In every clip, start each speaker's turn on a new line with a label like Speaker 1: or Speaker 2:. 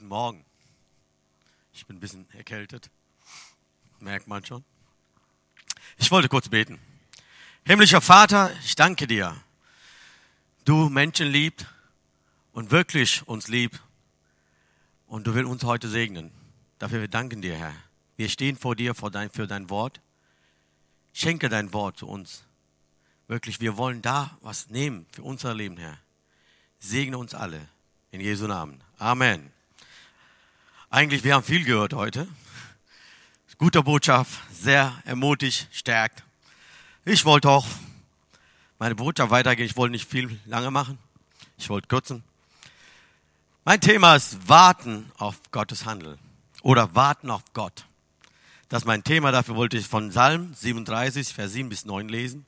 Speaker 1: Guten Morgen. Ich bin ein bisschen erkältet. Merkt man schon. Ich wollte kurz beten. Himmlischer Vater, ich danke dir. Du Menschen liebt und wirklich uns liebt. Und du willst uns heute segnen. Dafür wir danken dir, Herr. Wir stehen vor dir für dein, für dein Wort. Schenke dein Wort zu uns. Wirklich, wir wollen da was nehmen für unser Leben, Herr. Segne uns alle. In Jesu Namen. Amen. Eigentlich, wir haben viel gehört heute. Gute Botschaft, sehr ermutigt, stärkt. Ich wollte auch meine Botschaft weitergehen. Ich wollte nicht viel lange machen. Ich wollte kürzen. Mein Thema ist Warten auf Gottes Handel oder Warten auf Gott. Das ist mein Thema. Dafür wollte ich von Psalm 37, Vers 7 bis 9 lesen.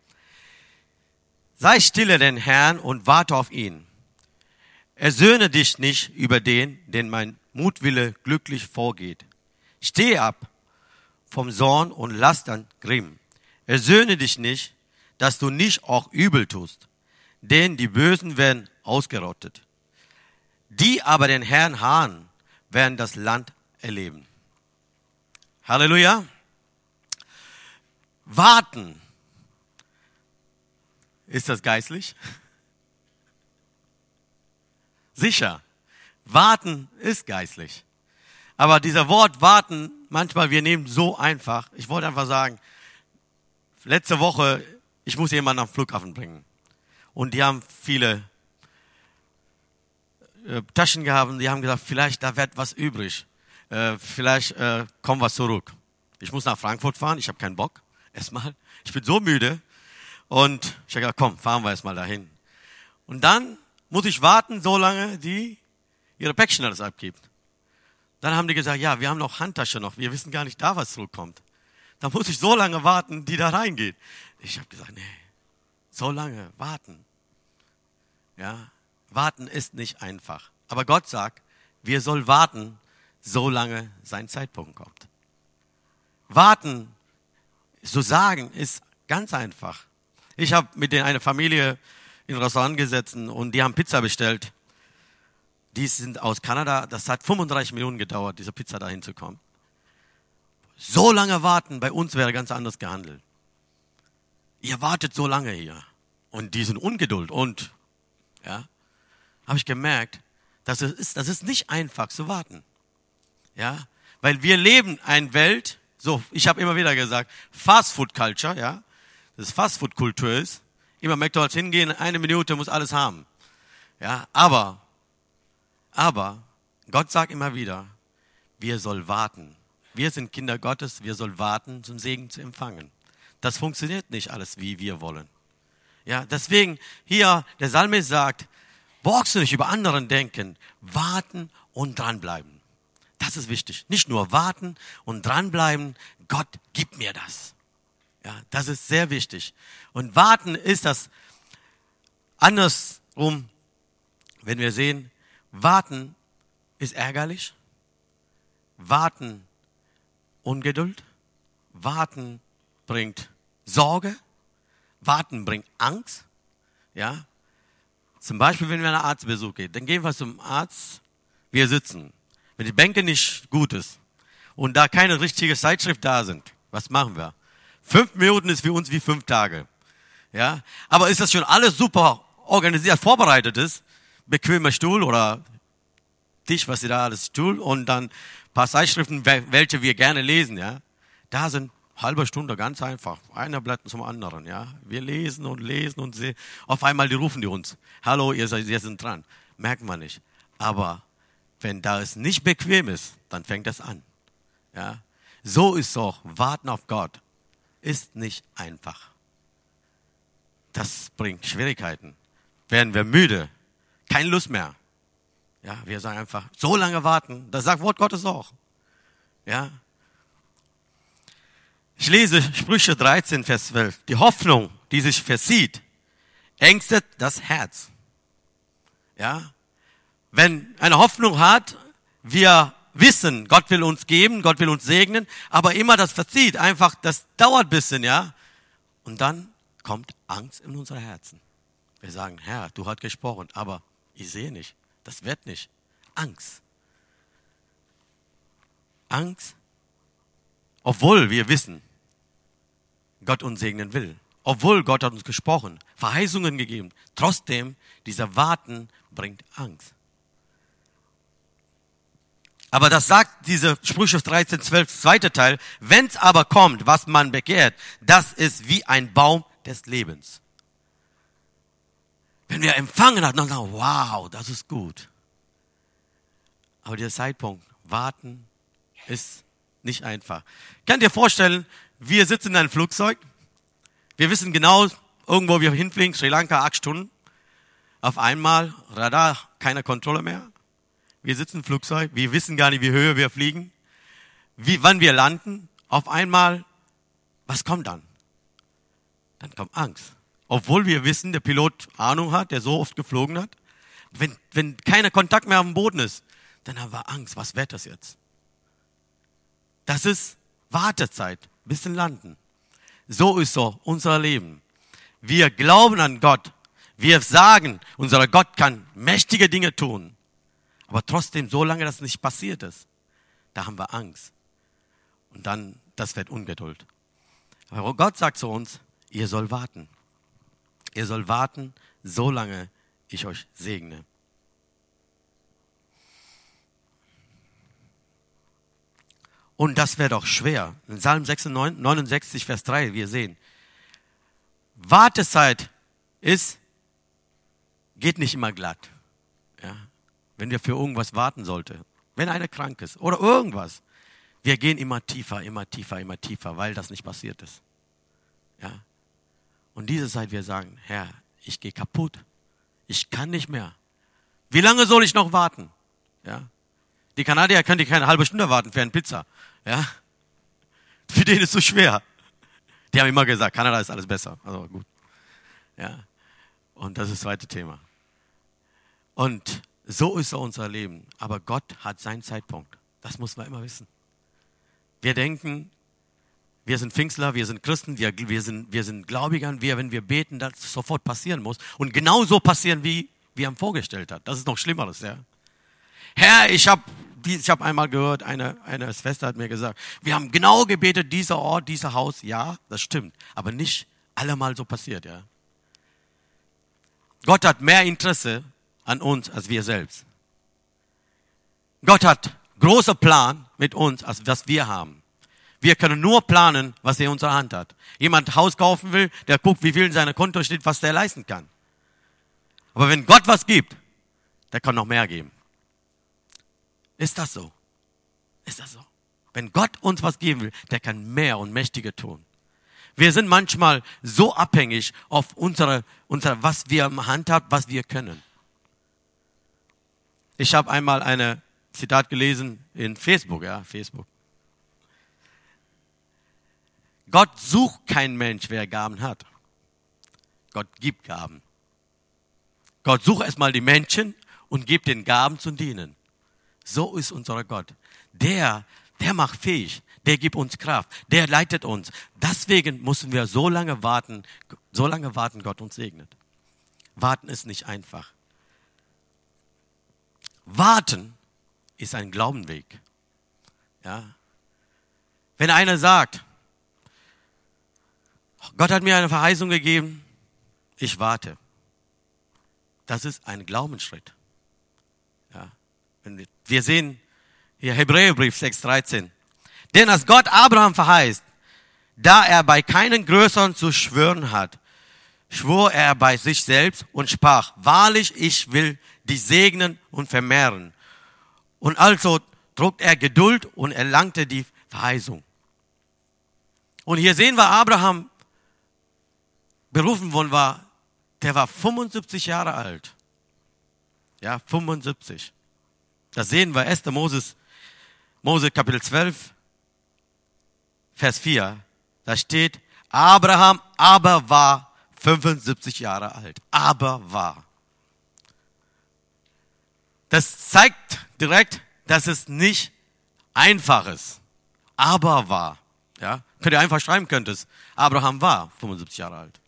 Speaker 1: Sei stille den Herrn und warte auf ihn. Ersöhne dich nicht über den, den mein Mutwille glücklich vorgeht. Steh ab vom Zorn und lass dann Grimm. Ersöhne dich nicht, dass du nicht auch übel tust, denn die Bösen werden ausgerottet. Die aber den Herrn harren, werden das Land erleben. Halleluja. Warten. Ist das geistlich? Sicher. Warten ist geistlich. Aber dieser Wort warten, manchmal wir nehmen so einfach. Ich wollte einfach sagen, letzte Woche, ich muss jemanden am Flughafen bringen. Und die haben viele äh, Taschen gehabt. Die haben gesagt, vielleicht da wird was übrig. Äh, vielleicht äh, kommen wir zurück. Ich muss nach Frankfurt fahren. Ich habe keinen Bock. Erstmal. Ich bin so müde. Und ich habe gesagt, komm, fahren wir erstmal dahin. Und dann muss ich warten, so lange die ihre Päckchen alles abgibt. Dann haben die gesagt, ja, wir haben noch Handtasche noch, wir wissen gar nicht da, was zurückkommt. Da muss ich so lange warten, die da reingeht. Ich habe gesagt, nee, so lange warten. Ja, warten ist nicht einfach. Aber Gott sagt, wir soll warten, so lange sein Zeitpunkt kommt. Warten, so sagen, ist ganz einfach. Ich habe mit denen eine Familie in ein Restaurant gesessen und die haben Pizza bestellt. Die sind aus Kanada. Das hat 35 Minuten gedauert, diese Pizza dahin zu kommen. So lange warten, bei uns wäre ganz anders gehandelt. Ihr wartet so lange hier. Und die sind Ungeduld. Und, ja, habe ich gemerkt, dass es ist, das ist nicht einfach zu warten. Ja, weil wir leben eine Welt, so, ich habe immer wieder gesagt, Fast Food Culture, ja, das Fast Food Kultur ist, immer McDonalds hingehen, eine Minute muss alles haben. Ja, aber, aber, Gott sagt immer wieder, wir soll warten. Wir sind Kinder Gottes, wir soll warten, zum Segen zu empfangen. Das funktioniert nicht alles, wie wir wollen. Ja, deswegen hier, der Salme sagt, borgst du nicht über anderen denken, warten und dranbleiben. Das ist wichtig. Nicht nur warten und dranbleiben, Gott gibt mir das. Ja, das ist sehr wichtig. Und warten ist das andersrum, wenn wir sehen, warten ist ärgerlich, warten Ungeduld, warten bringt Sorge, warten bringt Angst. Ja, zum Beispiel, wenn wir einen Arztbesuch gehen, dann gehen wir zum Arzt, wir sitzen. Wenn die Bänke nicht gut ist und da keine richtige Zeitschrift da sind, was machen wir? Fünf Minuten ist für uns wie fünf Tage. Ja, aber ist das schon alles super organisiert, vorbereitet ist? Bequemer Stuhl oder Tisch, was sie da alles Stuhl und dann paar Zeitschriften, welche wir gerne lesen, ja? Da sind halbe Stunde ganz einfach. Einer blättert zum anderen, ja? Wir lesen und lesen und sehen. Auf einmal die rufen die uns. Hallo, ihr seid, ihr sind dran. Merkt man nicht. Aber wenn da es nicht bequem ist, dann fängt es an. Ja? So ist auch. Warten auf Gott ist nicht einfach. Das bringt Schwierigkeiten. Werden wir müde, keine Lust mehr. Ja, wir sagen einfach, so lange warten. Das sagt Wort Gottes auch. Ja. Ich lese Sprüche 13, Vers 12. Die Hoffnung, die sich versieht, ängstet das Herz. Ja. Wenn eine Hoffnung hat, wir wissen, Gott will uns geben, Gott will uns segnen, aber immer das verzieht, einfach, das dauert bisschen, ja. Und dann kommt Angst in unsere Herzen. Wir sagen, Herr, du hast gesprochen, aber ich sehe nicht, das wird nicht. Angst. Angst, obwohl wir wissen, Gott uns segnen will. Obwohl Gott hat uns gesprochen, Verheißungen gegeben. Trotzdem, dieser Warten bringt Angst. Aber das sagt diese Sprüche 13, 12, zweite Teil. Wenn's aber kommt, was man begehrt, das ist wie ein Baum des Lebens. Wenn wir empfangen haben, dann sagen wir, wow, das ist gut. Aber der Zeitpunkt, warten, ist nicht einfach. Könnt ihr vorstellen, wir sitzen in einem Flugzeug, wir wissen genau, irgendwo wir hinfliegen, Sri Lanka, acht Stunden. Auf einmal, Radar, keine Kontrolle mehr. Wir sitzen im Flugzeug, wir wissen gar nicht, wie höher wir fliegen, wie, wann wir landen. Auf einmal, was kommt dann? Dann kommt Angst. Obwohl wir wissen, der Pilot Ahnung hat, der so oft geflogen hat. Wenn, wenn keiner Kontakt mehr dem Boden ist, dann haben wir Angst. Was wird das jetzt? Das ist Wartezeit, bis zum Landen. So ist so unser Leben. Wir glauben an Gott. Wir sagen, unser Gott kann mächtige Dinge tun. Aber trotzdem, solange das nicht passiert ist, da haben wir Angst. Und dann, das wird Ungeduld. Aber Gott sagt zu uns, ihr soll warten. Ihr soll warten, solange ich euch segne. Und das wäre doch schwer. In Psalm 69, Vers 3, wir sehen, Wartezeit ist, geht nicht immer glatt. Ja? Wenn wir für irgendwas warten sollten. Wenn einer krank ist oder irgendwas. Wir gehen immer tiefer, immer tiefer, immer tiefer, weil das nicht passiert ist. Ja? Und diese Zeit wir sagen, Herr, ich gehe kaputt. Ich kann nicht mehr. Wie lange soll ich noch warten? Ja? Die Kanadier können die keine halbe Stunde warten für eine Pizza. Ja? Für den ist es so schwer. Die haben immer gesagt, Kanada ist alles besser. Also gut. Ja. Und das ist das zweite Thema. Und so ist unser Leben. Aber Gott hat seinen Zeitpunkt. Das muss man immer wissen. Wir denken, wir sind Pfingstler, wir sind Christen, wir, wir, sind, wir sind Gläubigern, wir, wenn wir beten, das sofort passieren muss. Und genau so passieren, wie wir haben vorgestellt hat. Das ist noch Schlimmeres, ja. Herr, ich habe ich habe einmal gehört, eine, eine Schwester hat mir gesagt, wir haben genau gebetet, dieser Ort, dieser Haus. Ja, das stimmt. Aber nicht allemal so passiert, ja. Gott hat mehr Interesse an uns als wir selbst. Gott hat großer Plan mit uns, als was wir haben. Wir können nur planen, was er in unserer Hand hat. Jemand Haus kaufen will, der guckt, wie viel in seinem Konto steht, was der leisten kann. Aber wenn Gott was gibt, der kann noch mehr geben. Ist das so? Ist das so? Wenn Gott uns was geben will, der kann mehr und mächtiger tun. Wir sind manchmal so abhängig auf unsere, unsere was wir im Hand haben, was wir können. Ich habe einmal eine Zitat gelesen in Facebook, ja, Facebook. Gott sucht kein Mensch, wer Gaben hat. Gott gibt Gaben. Gott sucht erstmal die Menschen und gibt den Gaben zu dienen. So ist unser Gott. Der, der macht fähig. Der gibt uns Kraft. Der leitet uns. Deswegen müssen wir so lange warten, so lange warten, Gott uns segnet. Warten ist nicht einfach. Warten ist ein Glaubenweg. Ja. Wenn einer sagt, Gott hat mir eine Verheißung gegeben, ich warte. Das ist ein Glaubensschritt. Wir sehen hier Hebräerbrief 6,13. Denn als Gott Abraham verheißt, da er bei keinen Größeren zu schwören hat, schwor er bei sich selbst und sprach, wahrlich, ich will dich segnen und vermehren. Und also trug er Geduld und erlangte die Verheißung. Und hier sehen wir Abraham berufen worden war, der war 75 Jahre alt. Ja, 75. Das sehen wir 1. Moses, Mose Kapitel 12, Vers 4. Da steht, Abraham aber war 75 Jahre alt. Aber war. Das zeigt direkt, dass es nicht einfach ist. Aber war. Ja, könnt ihr einfach schreiben könntest. Abraham war 75 Jahre alt.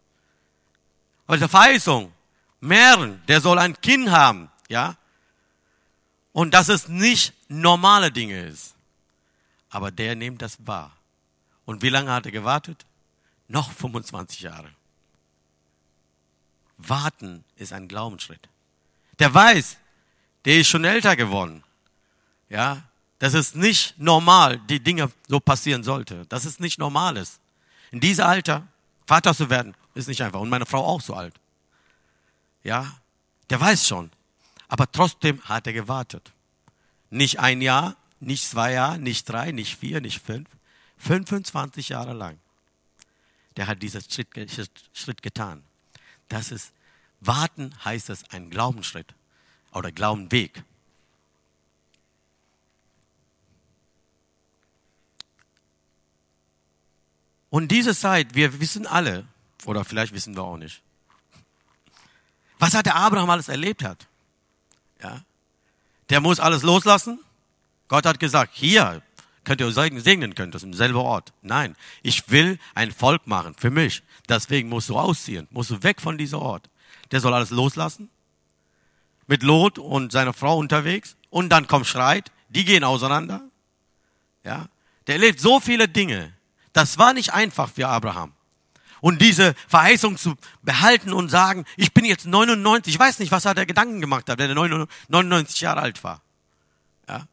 Speaker 1: Aber die Verheißung, mehren, der soll ein Kind haben, ja, und dass es nicht normale Dinge ist. Aber der nimmt das wahr. Und wie lange hat er gewartet? Noch 25 Jahre. Warten ist ein Glaubensschritt. Der weiß, der ist schon älter geworden. Ja, das ist nicht normal, die Dinge so passieren sollte. Das ist nicht normales. In diesem Alter Vater zu werden, ist nicht einfach. Und meine Frau auch so alt. Ja, der weiß schon. Aber trotzdem hat er gewartet. Nicht ein Jahr, nicht zwei Jahre, nicht drei, nicht vier, nicht fünf. 25 Jahre lang. Der hat diesen Schritt, Schritt getan. Das ist, warten heißt es ein Glaubensschritt oder Glaubenweg. Und diese Zeit, wir wissen alle, oder vielleicht wissen wir auch nicht, was hat der Abraham alles erlebt hat. Ja? Der muss alles loslassen. Gott hat gesagt, hier könnt ihr euch segnen, könnt das im selben Ort. Nein, ich will ein Volk machen für mich. Deswegen musst du ausziehen, musst du weg von diesem Ort. Der soll alles loslassen. Mit Lot und seiner Frau unterwegs. Und dann kommt Schreit. Die gehen auseinander. Ja. Der erlebt so viele Dinge. Das war nicht einfach für Abraham. Und diese Verheißung zu behalten und sagen, ich bin jetzt 99, ich weiß nicht, was er der Gedanken gemacht hat, wenn er 99 Jahre alt war. Ja?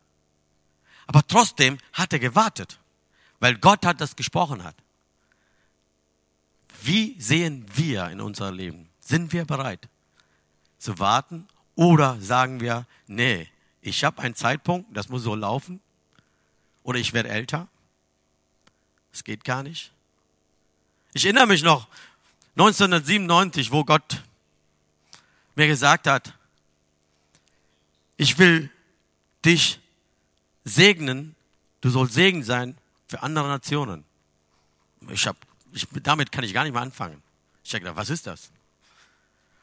Speaker 1: Aber trotzdem hat er gewartet, weil Gott hat das gesprochen hat. Wie sehen wir in unser Leben? Sind wir bereit zu warten oder sagen wir, nee, ich habe einen Zeitpunkt, das muss so laufen oder ich werde älter es geht gar nicht. Ich erinnere mich noch 1997, wo Gott mir gesagt hat, ich will dich segnen, du sollst Segen sein für andere Nationen. Ich hab, ich, damit kann ich gar nicht mehr anfangen. Ich habe gedacht, was ist das?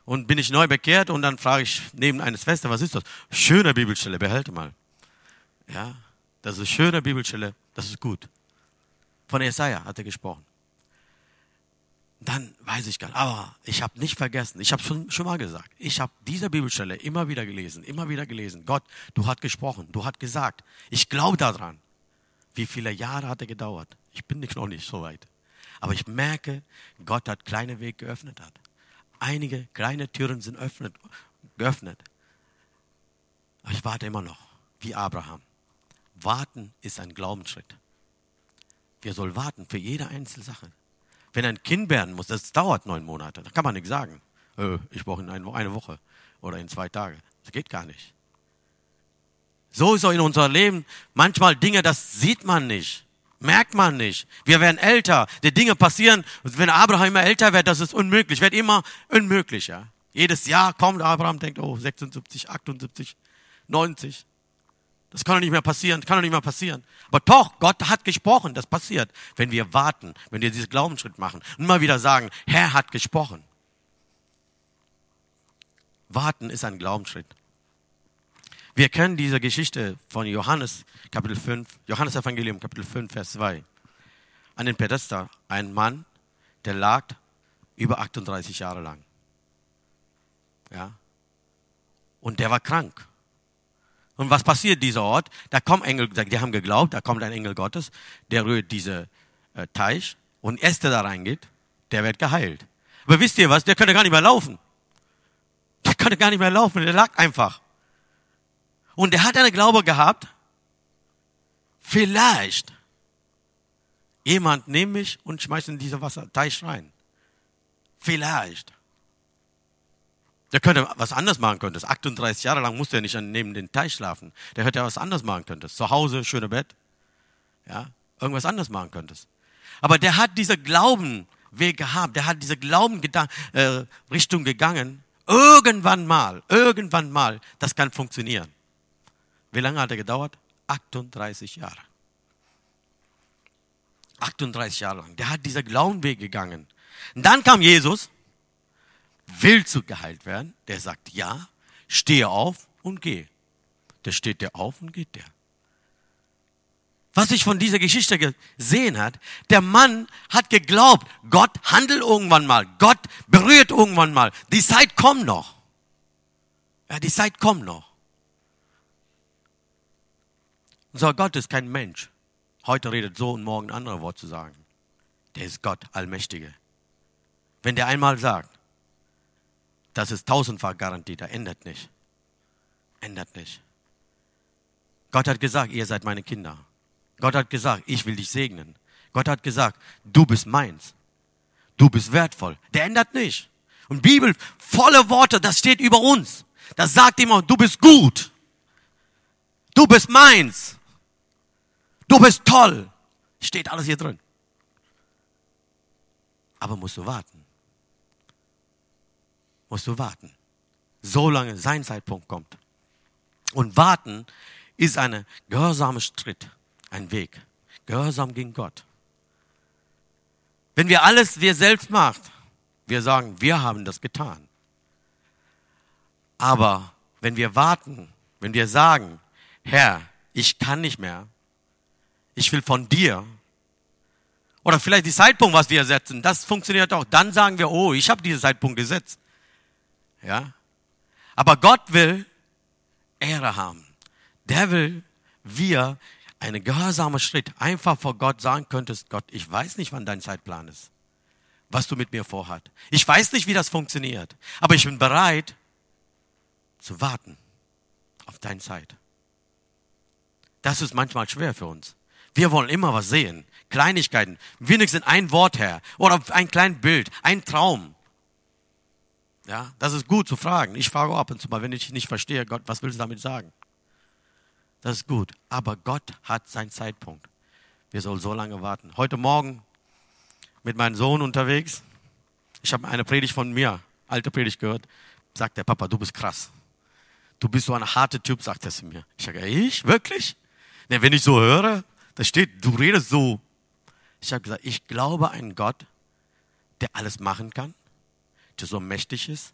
Speaker 1: Und bin ich neu bekehrt und dann frage ich neben eines Feste, was ist das? Schöne Bibelstelle, behalte mal. Ja, das ist schöne Bibelstelle, das ist gut. Von Jesaja hat er gesprochen. Dann weiß ich gar nicht. Aber ich habe nicht vergessen, ich habe schon, schon mal gesagt, ich habe diese Bibelstelle immer wieder gelesen, immer wieder gelesen. Gott, du hast gesprochen, du hast gesagt. Ich glaube daran. Wie viele Jahre hat er gedauert? Ich bin noch nicht so weit. Aber ich merke, Gott hat kleine Wege geöffnet hat. Einige kleine Türen sind öffnet, geöffnet. Aber ich warte immer noch, wie Abraham. Warten ist ein Glaubensschritt. Wir sollen warten für jede einzelne Sache. Wenn ein Kind werden muss, das dauert neun Monate. Da kann man nichts sagen. Äh, ich brauche in eine Woche oder in zwei Tage. Das geht gar nicht. So ist auch in unserem Leben manchmal Dinge, das sieht man nicht. Merkt man nicht. Wir werden älter. Die Dinge passieren. Wenn Abraham immer älter wird, das ist unmöglich. Wird immer unmöglicher. Jedes Jahr kommt Abraham, denkt, oh, 76, 78, 90. Das kann doch nicht mehr passieren, kann doch nicht mehr passieren. Aber doch, Gott hat gesprochen, das passiert, wenn wir warten, wenn wir diesen Glaubensschritt machen und mal wieder sagen, Herr hat gesprochen. Warten ist ein Glaubensschritt. Wir kennen diese Geschichte von Johannes, Kapitel 5, Johannes Evangelium, Kapitel 5, Vers 2. An den Pedester, ein Mann, der lag über 38 Jahre lang. Ja. Und der war krank. Und was passiert dieser Ort? Da kommen Engel, die haben geglaubt, da kommt ein Engel Gottes, der rührt diese äh, Teich und der da reingeht, der wird geheilt. Aber wisst ihr was? Der könnte gar nicht mehr laufen. Der könnte gar nicht mehr laufen, der lag einfach. Und der hat eine Glaube gehabt, vielleicht jemand nimmt mich und schmeißt in diese Wasserteich rein. Vielleicht. Der könnte was anderes machen können. 38 Jahre lang musste er nicht neben den Teich schlafen. Der hätte ja was anderes machen können. Zu Hause, schöne Bett. Ja, irgendwas anderes machen könntest. Aber der hat diese Glaubenweg gehabt. Der hat diese Glaubenrichtung äh, gegangen. Irgendwann mal, irgendwann mal, das kann funktionieren. Wie lange hat er gedauert? 38 Jahre. 38 Jahre lang. Der hat dieser Glaubenweg gegangen. Und dann kam Jesus willst du geheilt werden? Der sagt ja, stehe auf und geh. Der steht der auf und geht der. Was ich von dieser Geschichte gesehen hat, der Mann hat geglaubt, Gott handelt irgendwann mal, Gott berührt irgendwann mal. Die Zeit kommt noch. Ja, die Zeit kommt noch. Unser Gott ist kein Mensch. heute redet so und morgen ein anderes Wort zu sagen. Der ist Gott, Allmächtige. Wenn der einmal sagt, das ist tausendfach Garantie, da ändert nicht. Ändert nicht. Gott hat gesagt, ihr seid meine Kinder. Gott hat gesagt, ich will dich segnen. Gott hat gesagt, du bist meins. Du bist wertvoll. Der ändert nicht. Und Bibel, volle Worte, das steht über uns. Das sagt immer, du bist gut. Du bist meins. Du bist toll. Steht alles hier drin. Aber musst du warten. Musst du warten. Solange sein Zeitpunkt kommt. Und warten ist ein gehorsamer Schritt, ein Weg. Gehorsam gegen Gott. Wenn wir alles wir selbst macht, wir sagen, wir haben das getan. Aber wenn wir warten, wenn wir sagen, Herr, ich kann nicht mehr, ich will von dir, oder vielleicht die Zeitpunkt, was wir setzen, das funktioniert auch. Dann sagen wir, oh, ich habe diesen Zeitpunkt gesetzt. Ja. Aber Gott will Ehre haben. Der will wir einen gehorsamen Schritt einfach vor Gott sagen könntest, Gott, ich weiß nicht, wann dein Zeitplan ist, was du mit mir vorhat. Ich weiß nicht, wie das funktioniert, aber ich bin bereit zu warten auf deine Zeit. Das ist manchmal schwer für uns. Wir wollen immer was sehen. Kleinigkeiten. Wenigstens ein Wort her. Oder ein kleines Bild. Ein Traum. Ja, das ist gut zu fragen. Ich frage ab und zu mal, wenn ich nicht verstehe, Gott, was willst du damit sagen? Das ist gut. Aber Gott hat seinen Zeitpunkt. Wir sollen so lange warten. Heute Morgen mit meinem Sohn unterwegs. Ich habe eine Predigt von mir, alte Predigt gehört. Sagt der Papa, du bist krass. Du bist so ein harter Typ, sagt er zu mir. Ich sage, ich? Wirklich? Ne, wenn ich so höre, da steht, du redest so. Ich habe gesagt, ich glaube an Gott, der alles machen kann, der so mächtig ist.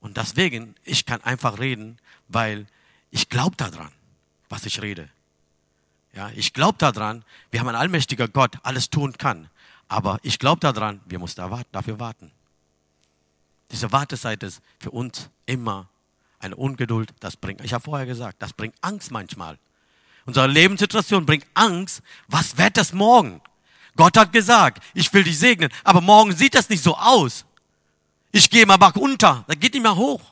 Speaker 1: Und deswegen, ich kann einfach reden, weil ich glaube daran was ich rede. Ja, ich glaube daran, wir haben einen allmächtiger Gott, alles tun kann. Aber ich glaube daran, wir müssen dafür warten. Diese Wartezeit ist für uns immer eine Ungeduld. Das bringt, ich habe vorher gesagt, das bringt Angst manchmal. Unsere Lebenssituation bringt Angst. Was wird das morgen? Gott hat gesagt, ich will dich segnen, aber morgen sieht das nicht so aus. Ich gehe mal bergunter, da geht nicht mehr hoch.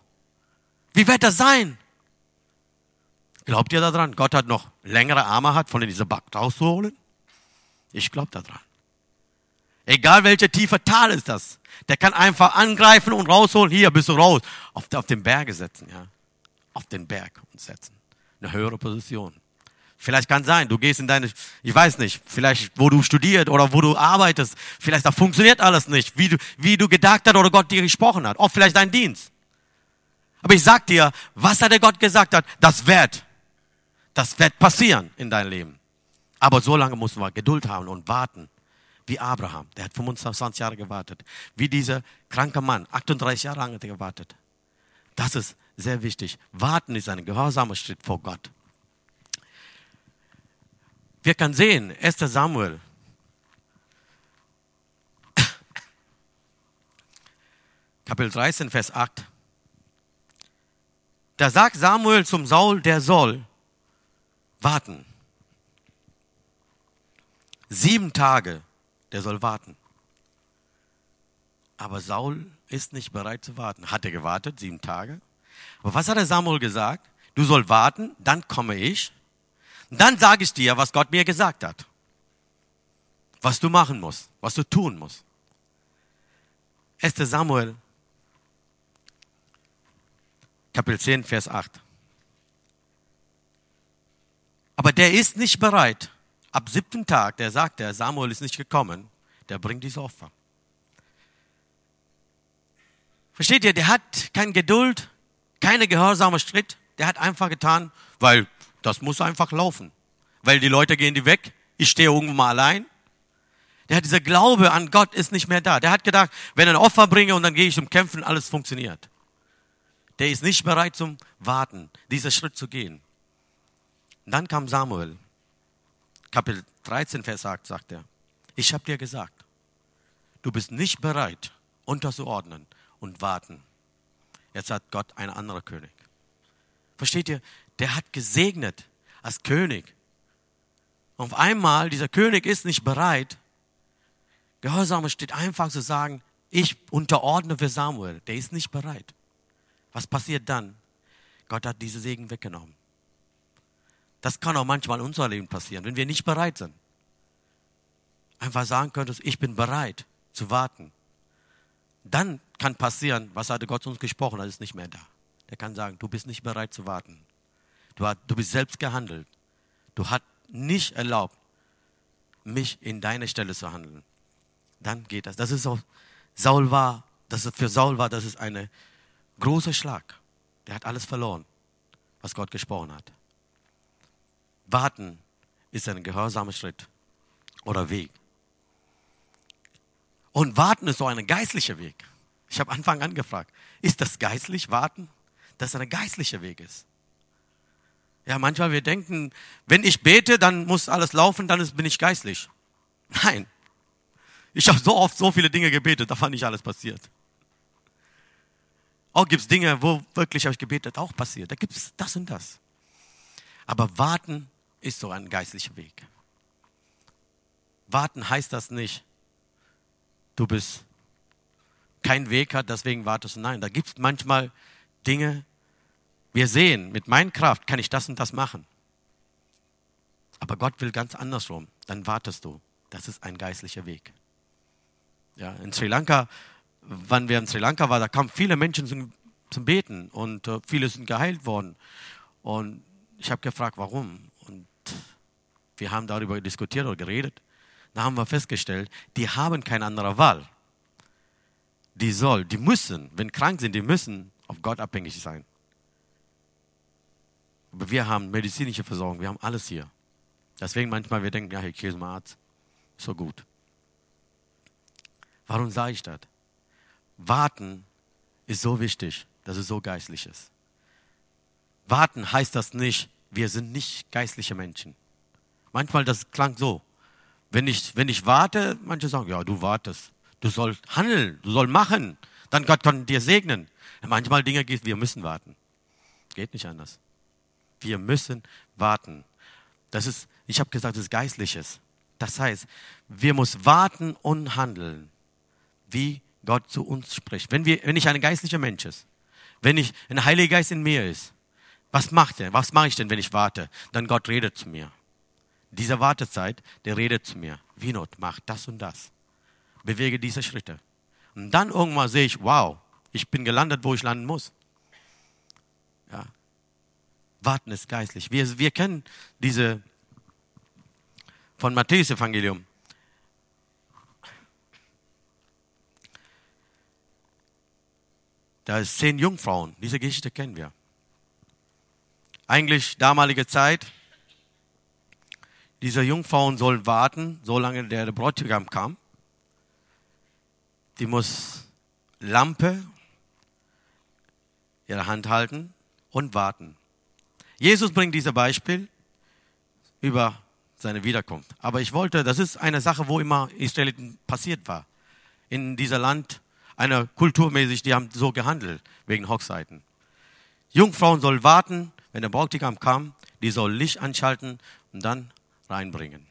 Speaker 1: Wie wird das sein? Glaubt ihr daran? Gott hat noch längere Arme hat, von dieser Back rauszuholen? Ich glaube daran. Egal welche tiefe Tal ist das. Der kann einfach angreifen und rausholen. Hier bist du raus. Auf, auf den Berge setzen, ja. Auf den Berg und setzen. Eine höhere Position. Vielleicht kann sein, du gehst in deine, ich weiß nicht, vielleicht wo du studiert oder wo du arbeitest, vielleicht da funktioniert alles nicht, wie du, wie du gedacht hast oder Gott dir gesprochen hat. Auch vielleicht dein Dienst. Aber ich sag dir, was hat der Gott gesagt hat, das wird. Das wird passieren in deinem Leben. Aber so lange muss man Geduld haben und warten. Wie Abraham, der hat 25 Jahre gewartet. Wie dieser kranke Mann, 38 Jahre lang hat er gewartet. Das ist sehr wichtig. Warten ist ein gehorsamer Schritt vor Gott. Wir können sehen, 1. Samuel. Kapitel 13, Vers 8. Da sagt Samuel zum Saul, der soll warten. Sieben Tage, der soll warten. Aber Saul ist nicht bereit zu warten. Hat er gewartet, sieben Tage? Aber was hat der Samuel gesagt? Du sollst warten, dann komme ich. Dann sage ich dir, was Gott mir gesagt hat. Was du machen musst, was du tun musst. 1. Samuel, Kapitel 10, Vers 8. Aber der ist nicht bereit. Ab siebten Tag, der sagt, der Samuel ist nicht gekommen, der bringt diese Opfer. Versteht ihr, der hat keine Geduld, keine gehorsame Schritt. Der hat einfach getan, weil das muss einfach laufen. Weil die Leute gehen die weg, ich stehe irgendwo mal allein. Der hat dieser Glaube an Gott ist nicht mehr da. Der hat gedacht, wenn ich ein Opfer bringe und dann gehe ich zum Kämpfen, alles funktioniert. Der ist nicht bereit zum Warten, diesen Schritt zu gehen. Dann kam Samuel, Kapitel 13, Vers 8, sagt er, ich habe dir gesagt, du bist nicht bereit, unterzuordnen und warten. Jetzt hat Gott einen anderen König. Versteht ihr? Der hat gesegnet als König. Auf einmal, dieser König ist nicht bereit. Gehorsam steht einfach zu sagen, ich unterordne für Samuel. Der ist nicht bereit. Was passiert dann? Gott hat diese Segen weggenommen. Das kann auch manchmal in unserem Leben passieren, wenn wir nicht bereit sind. Einfach sagen könntest, ich bin bereit zu warten. Dann kann passieren, was hatte Gott uns gesprochen, das ist nicht mehr da. Der kann sagen, du bist nicht bereit zu warten. Du, hast, du bist selbst gehandelt. Du hast nicht erlaubt, mich in deine Stelle zu handeln. Dann geht das. Das ist auch, Saul war, das ist für Saul war, das ist eine großer Schlag. Der hat alles verloren, was Gott gesprochen hat. Warten ist ein gehorsamer Schritt oder Weg. Und warten ist so ein geistlicher Weg. Ich habe Anfang an gefragt, ist das geistlich, warten? Dass es ein geistlicher Weg ist. Ja, manchmal wir denken, wenn ich bete, dann muss alles laufen, dann bin ich geistlich. Nein. Ich habe so oft so viele Dinge gebetet, da fand nicht alles passiert. Auch gibt es Dinge, wo wirklich habe ich gebetet, auch passiert. Da gibt es das und das. Aber warten ist so ein geistlicher Weg. Warten heißt das nicht, du bist kein Weg hat, deswegen wartest du. Nein, da gibt es manchmal Dinge, wir sehen, mit meiner Kraft kann ich das und das machen. Aber Gott will ganz andersrum. Dann wartest du. Das ist ein geistlicher Weg. Ja, in Sri Lanka wann wir in Sri Lanka waren, da kamen viele Menschen zum, zum Beten und äh, viele sind geheilt worden. Und ich habe gefragt, warum? Und wir haben darüber diskutiert oder geredet. Da haben wir festgestellt, die haben keine andere Wahl. Die soll, die müssen, wenn krank sind, die müssen auf Gott abhängig sein. Aber wir haben medizinische Versorgung, wir haben alles hier. Deswegen manchmal wir denken, ja, ich gehe zum Arzt, so gut. Warum sage ich das? Warten ist so wichtig, dass es so geistlich ist. Warten heißt das nicht, wir sind nicht geistliche Menschen. Manchmal das klang so. Wenn ich, wenn ich warte, manche sagen, ja, du wartest. Du sollst handeln, du sollst machen. Dann Gott kann dir segnen. Manchmal Dinge geht, wir müssen warten. Geht nicht anders. Wir müssen warten. Das ist, ich habe gesagt, das ist Geistliches. Das heißt, wir müssen warten und handeln, wie Gott zu uns spricht. Wenn, wir, wenn ich ein geistlicher Mensch ist, wenn ich ein Heiliger Geist in mir ist, was macht er? Was mache ich denn, wenn ich warte? Dann Gott redet zu mir. Diese Wartezeit, der redet zu mir. Winot, mach das und das. Bewege diese Schritte. Und dann irgendwann sehe ich, wow, ich bin gelandet, wo ich landen muss. Warten ist geistlich. Wir, wir kennen diese von Matthäus Evangelium. Da ist zehn Jungfrauen. Diese Geschichte kennen wir. Eigentlich damalige Zeit. Diese Jungfrauen sollen warten, solange der Bräutigam kam. Die muss Lampe ihre Hand halten und warten. Jesus bringt dieses Beispiel über seine Wiederkunft. Aber ich wollte, das ist eine Sache, wo immer Israeliten passiert war. In dieser Land einer kulturmäßig, die haben so gehandelt, wegen Hochzeiten. Jungfrauen soll warten, wenn der Bräutigam kam, die soll Licht anschalten und dann reinbringen.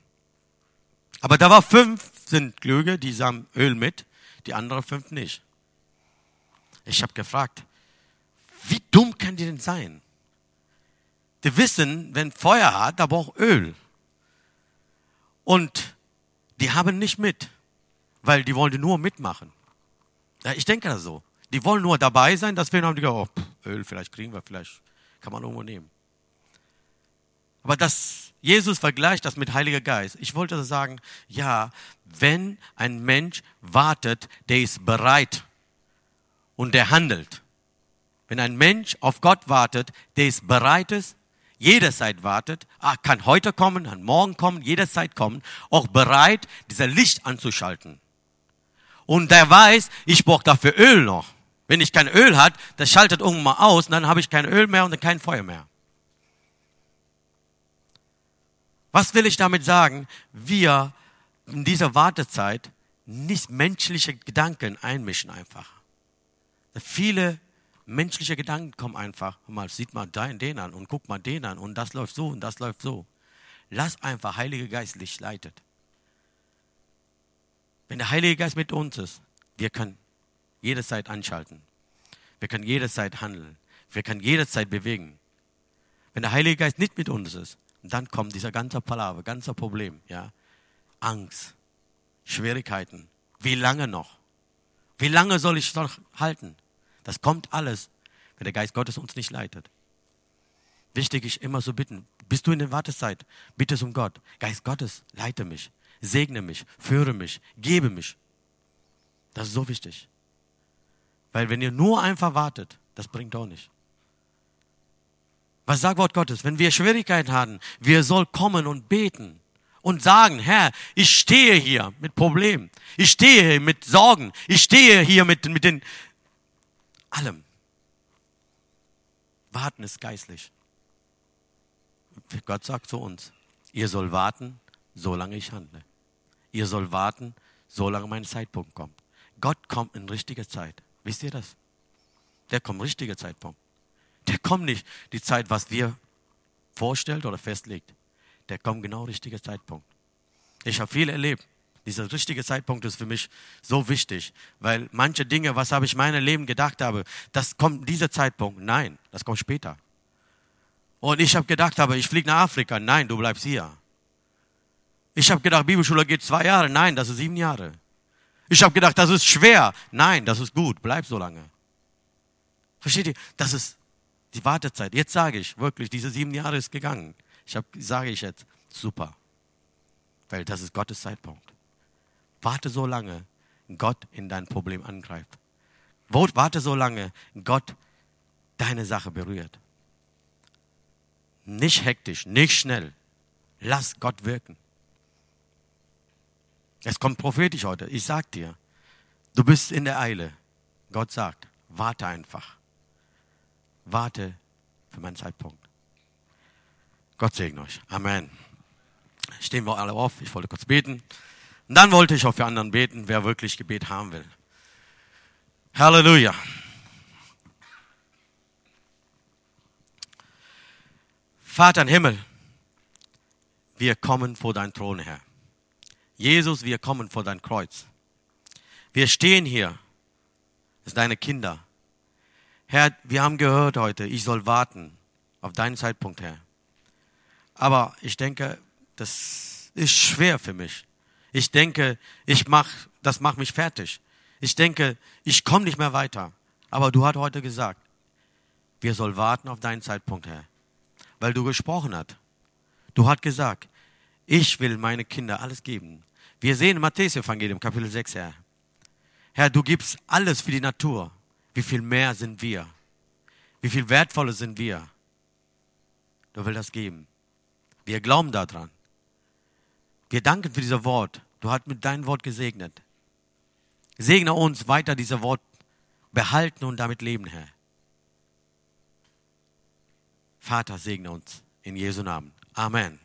Speaker 1: Aber da war fünf sind Klüge, die haben Öl mit, die anderen fünf nicht. Ich habe gefragt, wie dumm kann die denn sein? Die wissen, wenn Feuer hat, da braucht Öl. Und die haben nicht mit, weil die wollen nur mitmachen. Ja, ich denke das so. Die wollen nur dabei sein, deswegen haben die gesagt, oh, Öl, vielleicht kriegen wir, vielleicht kann man irgendwo nehmen. Aber das, Jesus vergleicht das mit Heiliger Geist. Ich wollte sagen, ja, wenn ein Mensch wartet, der ist bereit und der handelt. Wenn ein Mensch auf Gott wartet, der ist bereit ist, jederzeit wartet, ah, kann heute kommen, kann morgen kommen, jederzeit kommen, auch bereit, dieser Licht anzuschalten und der weiß, ich brauche dafür Öl noch. Wenn ich kein Öl hat, das schaltet irgendwann mal aus und dann habe ich kein Öl mehr und dann kein Feuer mehr. Was will ich damit sagen? Wir in dieser Wartezeit nicht menschliche Gedanken einmischen einfach. Viele menschliche Gedanken kommen einfach. Mal sieht man den, den an und guckt mal den an und das läuft so und das läuft so. Lass einfach Heiliger Geist dich leitet. Wenn der Heilige Geist mit uns ist, wir können jederzeit anschalten. Wir können jederzeit handeln. Wir können jederzeit bewegen. Wenn der Heilige Geist nicht mit uns ist, dann kommt dieser ganze Palaver, ganze Problem, ja. Angst, Schwierigkeiten. Wie lange noch? Wie lange soll ich noch halten? Das kommt alles, wenn der Geist Gottes uns nicht leitet. Wichtig ist immer so bitten. Bist du in der Wartezeit? Bitte um Gott. Geist Gottes, leite mich, segne mich, führe mich, gebe mich. Das ist so wichtig. Weil wenn ihr nur einfach wartet, das bringt auch nicht. Was sagt Wort Gottes? Wenn wir Schwierigkeiten haben, wir soll kommen und beten und sagen, Herr, ich stehe hier mit Problemen. Ich stehe hier mit Sorgen. Ich stehe hier mit, mit den, allem. Warten ist geistlich. Gott sagt zu uns, ihr soll warten, solange ich handle. Ihr soll warten, solange mein Zeitpunkt kommt. Gott kommt in richtiger Zeit. Wisst ihr das? Der kommt richtiger Zeitpunkt. Der kommt nicht die Zeit, was wir vorstellt oder festlegt. Der kommt genau richtiger Zeitpunkt. Ich habe viel erlebt. Dieser richtige Zeitpunkt ist für mich so wichtig, weil manche Dinge, was habe ich meinem Leben gedacht habe, das kommt dieser Zeitpunkt. Nein, das kommt später. Und ich habe gedacht, aber ich fliege nach Afrika. Nein, du bleibst hier. Ich habe gedacht, Bibelschule geht zwei Jahre. Nein, das ist sieben Jahre. Ich habe gedacht, das ist schwer. Nein, das ist gut. Bleib so lange. Versteht ihr? Das ist die Wartezeit. Jetzt sage ich wirklich, diese sieben Jahre ist gegangen. Ich sage ich jetzt, super. Weil das ist Gottes Zeitpunkt. Warte so lange, Gott in dein Problem angreift. Warte so lange, Gott deine Sache berührt. Nicht hektisch, nicht schnell. Lass Gott wirken. Es kommt prophetisch heute. Ich sag dir, du bist in der Eile. Gott sagt, warte einfach warte für meinen Zeitpunkt. Gott segne euch. Amen. Stehen wir alle auf. Ich wollte kurz beten. Und dann wollte ich auch für anderen beten, wer wirklich Gebet haben will. Halleluja. Vater im Himmel, wir kommen vor dein Thron, Herr. Jesus, wir kommen vor dein Kreuz. Wir stehen hier als deine Kinder Herr, wir haben gehört heute, ich soll warten auf deinen Zeitpunkt, Herr. Aber ich denke, das ist schwer für mich. Ich denke, ich mach, das macht mich fertig. Ich denke, ich komme nicht mehr weiter. Aber du hast heute gesagt, wir sollen warten auf deinen Zeitpunkt, Herr. Weil du gesprochen hast. Du hast gesagt, ich will meine Kinder alles geben. Wir sehen im Matthäus-Evangelium, Kapitel 6, Herr. Herr, du gibst alles für die Natur wie viel mehr sind wir? Wie viel wertvoller sind wir? Du willst das geben. Wir glauben daran. Wir danken für dieses Wort. Du hast mit deinem Wort gesegnet. Segne uns weiter dieses Wort behalten und damit leben, Herr. Vater, segne uns in Jesu Namen. Amen.